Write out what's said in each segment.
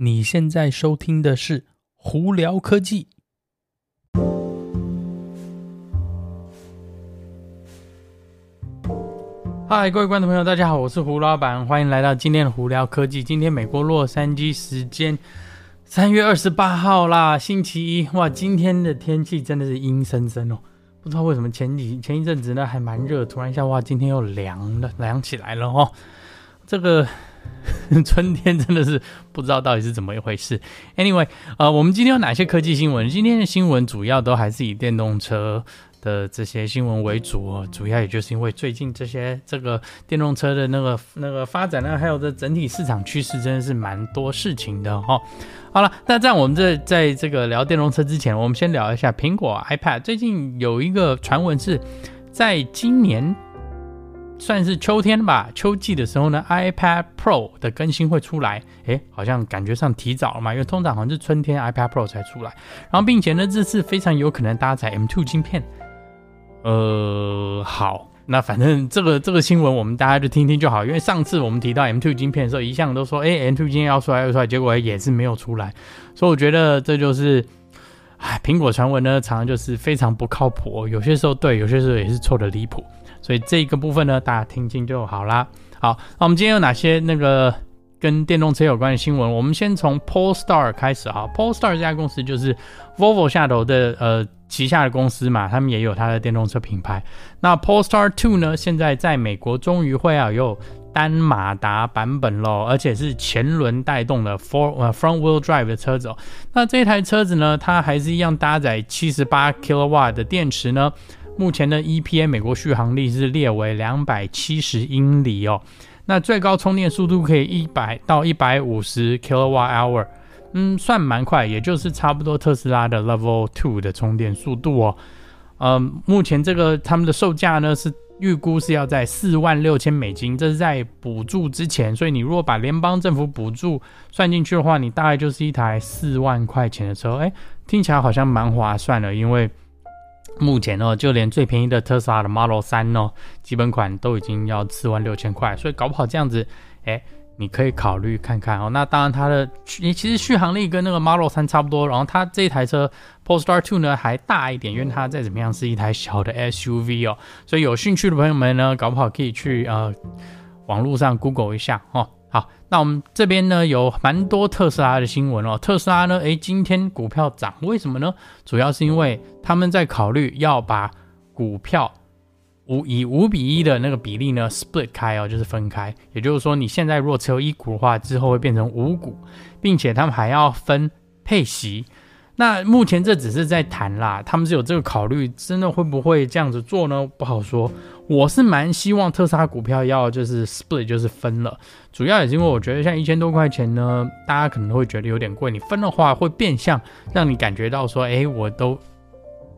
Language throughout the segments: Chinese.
你现在收听的是胡聊科技。嗨，各位观众朋友，大家好，我是胡老板，欢迎来到今天的胡聊科技。今天美国洛杉矶时间三月二十八号啦，星期一。哇，今天的天气真的是阴森森哦，不知道为什么前几前一阵子呢还蛮热，突然一下哇，今天又凉了，凉起来了哦。这个。春天真的是不知道到底是怎么一回事。Anyway，呃，我们今天有哪些科技新闻？今天的新闻主要都还是以电动车的这些新闻为主哦。主要也就是因为最近这些这个电动车的那个那个发展呢，还有这整体市场趋势，真的是蛮多事情的哈、哦。好了，那在我们这在这个聊电动车之前，我们先聊一下苹果 iPad。最近有一个传闻是在今年。算是秋天吧，秋季的时候呢，iPad Pro 的更新会出来，诶，好像感觉上提早了嘛，因为通常好像是春天 iPad Pro 才出来，然后并且呢，这次非常有可能搭载 M2 晶片，呃，好，那反正这个这个新闻我们大家就听听就好，因为上次我们提到 M2 晶片的时候，一向都说，诶，M2 晶片要出来要出来，结果也是没有出来，所以我觉得这就是，哎，苹果传闻呢，常常就是非常不靠谱，有些时候对，有些时候也是错的离谱。所以这个部分呢，大家听清就好啦。好，那我们今天有哪些那个跟电动车有关的新闻？我们先从 Polestar 开始啊。Polestar 这家公司就是 Volvo 下头的呃旗下的公司嘛，他们也有它的电动车品牌。那 Polestar 2呢，现在在美国终于会啊有单马达版本喽，而且是前轮带动的 four 呃 front wheel drive 的车子哦。那这台车子呢，它还是一样搭载七十八 kilowatt 的电池呢。目前的 EPA 美国续航力是列为两百七十英里哦，那最高充电速度可以一百到一百五十 kilowatt hour，嗯，算蛮快，也就是差不多特斯拉的 Level Two 的充电速度哦。嗯，目前这个他们的售价呢是预估是要在四万六千美金，这是在补助之前，所以你如果把联邦政府补助算进去的话，你大概就是一台四万块钱的车，哎，听起来好像蛮划算的，因为。目前哦，就连最便宜的特斯拉的 Model 三哦，基本款都已经要四万六千块，所以搞不好这样子，哎，你可以考虑看看哦。那当然，它的其实续航力跟那个 Model 三差不多，然后它这一台车 Polestar Two 呢还大一点，因为它再怎么样是一台小的 SUV 哦。所以有兴趣的朋友们呢，搞不好可以去呃网络上 Google 一下哦。那我们这边呢有蛮多特斯拉的新闻哦。特斯拉呢，诶，今天股票涨，为什么呢？主要是因为他们在考虑要把股票五以五比一的那个比例呢 split 开哦，就是分开。也就是说，你现在如果持有一股的话，之后会变成五股，并且他们还要分配息。那目前这只是在谈啦，他们是有这个考虑，真的会不会这样子做呢？不好说。我是蛮希望特斯拉股票要就是 split，就是分了，主要也是因为我觉得像一千多块钱呢，大家可能会觉得有点贵，你分的话会变相让你感觉到说，哎，我都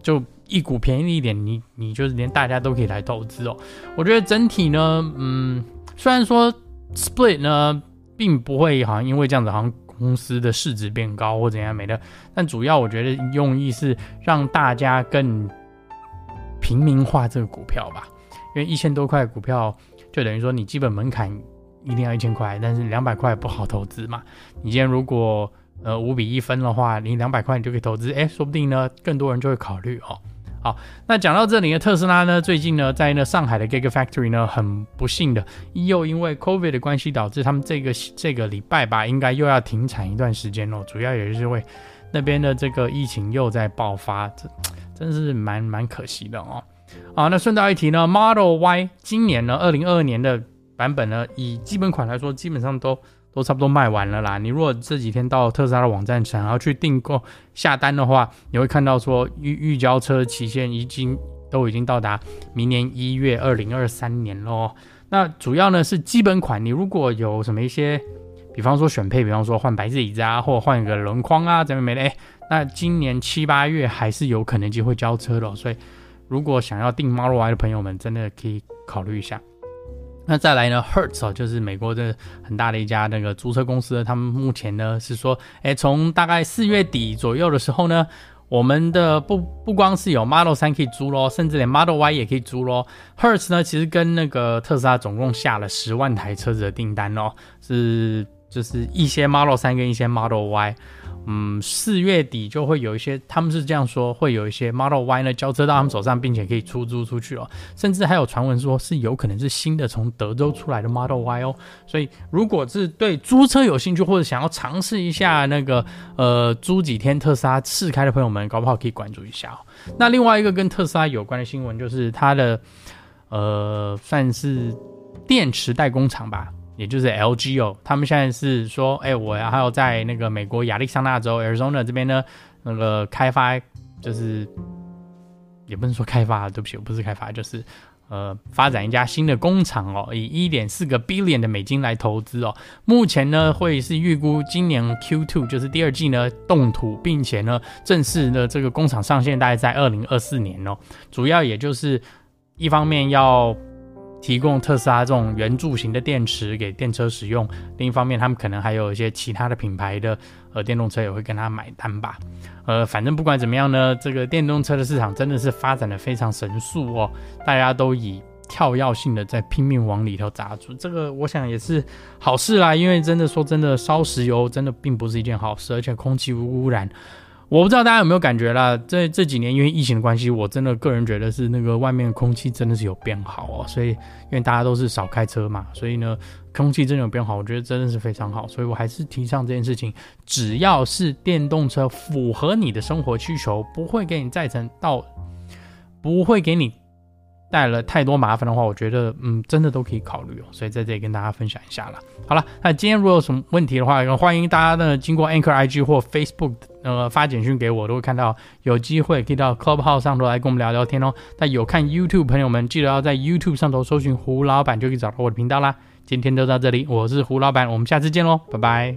就一股便宜一点，你你就是连大家都可以来投资哦。我觉得整体呢，嗯，虽然说 split 呢，并不会好像因为这样子好像。公司的市值变高或怎样没的，但主要我觉得用意是让大家更平民化这个股票吧，因为一千多块股票就等于说你基本门槛一定要一千块，但是两百块不好投资嘛。你今天如果呃五比一分的话，你两百块你就可以投资，哎，说不定呢更多人就会考虑哦。好，那讲到这里呢，特斯拉呢，最近呢，在那上海的 Gigafactory 呢，很不幸的，又因为 COVID 的关系，导致他们这个这个礼拜吧，应该又要停产一段时间哦。主要也是因为那边的这个疫情又在爆发，这真是蛮蛮可惜的哦。好，那顺道一提呢，Model Y 今年呢，二零二二年的版本呢，以基本款来说，基本上都。都差不多卖完了啦。你如果这几天到特斯拉的网站上，然后去订购下单的话，你会看到说预预交车期限已经都已经到达明年一月二零二三年喽。那主要呢是基本款，你如果有什么一些，比方说选配，比方说换白色椅子啊，或换一个轮框啊，怎么没的？哎，那今年七八月还是有可能机会交车的。所以如果想要订 Model Y 的朋友们，真的可以考虑一下。那再来呢，Hertz 哦，就是美国的很大的一家那个租车公司，他们目前呢是说，哎，从大概四月底左右的时候呢，我们的不不光是有 Model 3可以租咯，甚至连 Model Y 也可以租咯。Hertz 呢，其实跟那个特斯拉总共下了十万台车子的订单哦，是就是一些 Model 3跟一些 Model Y。嗯，四月底就会有一些，他们是这样说，会有一些 Model Y 呢交车到他们手上，并且可以出租出去哦。甚至还有传闻说是有可能是新的从德州出来的 Model Y 哦。所以如果是对租车有兴趣或者想要尝试一下那个呃租几天特斯拉试开的朋友们，搞不好可以关注一下哦。那另外一个跟特斯拉有关的新闻就是它的呃算是电池代工厂吧。也就是 LG 哦，他们现在是说，哎、欸，我还有在那个美国亚利桑那州 Arizona 这边呢，那个开发，就是也不能说开发，对不起，我不是开发，就是呃，发展一家新的工厂哦，以一点四个 billion 的美金来投资哦。目前呢，会是预估今年 Q2 就是第二季呢动土，并且呢正式的这个工厂上线，大概在二零二四年哦。主要也就是一方面要。提供特斯拉这种圆柱形的电池给电车使用，另一方面，他们可能还有一些其他的品牌的呃电动车也会跟他买单吧。呃，反正不管怎么样呢，这个电动车的市场真的是发展的非常神速哦，大家都以跳跃性的在拼命往里头砸出，这个我想也是好事啦。因为真的说真的，烧石油真的并不是一件好事，而且空气污染。我不知道大家有没有感觉啦，这这几年因为疫情的关系，我真的个人觉得是那个外面的空气真的是有变好哦，所以因为大家都是少开车嘛，所以呢空气真的有变好，我觉得真的是非常好，所以我还是提倡这件事情，只要是电动车符合你的生活需求，不会给你造成到，不会给你。带了太多麻烦的话，我觉得嗯，真的都可以考虑哦。所以在这里跟大家分享一下了。好了，那今天如果有什么问题的话，欢迎大家呢经过 Anchor IG 或 Facebook 呃发简讯给我，都会看到有机会可以到 Clubhouse 上头来跟我们聊聊天哦。那有看 YouTube 朋友们，记得要在 YouTube 上头搜寻胡老板，就可以找到我的频道啦。今天就到这里，我是胡老板，我们下次见喽，拜拜。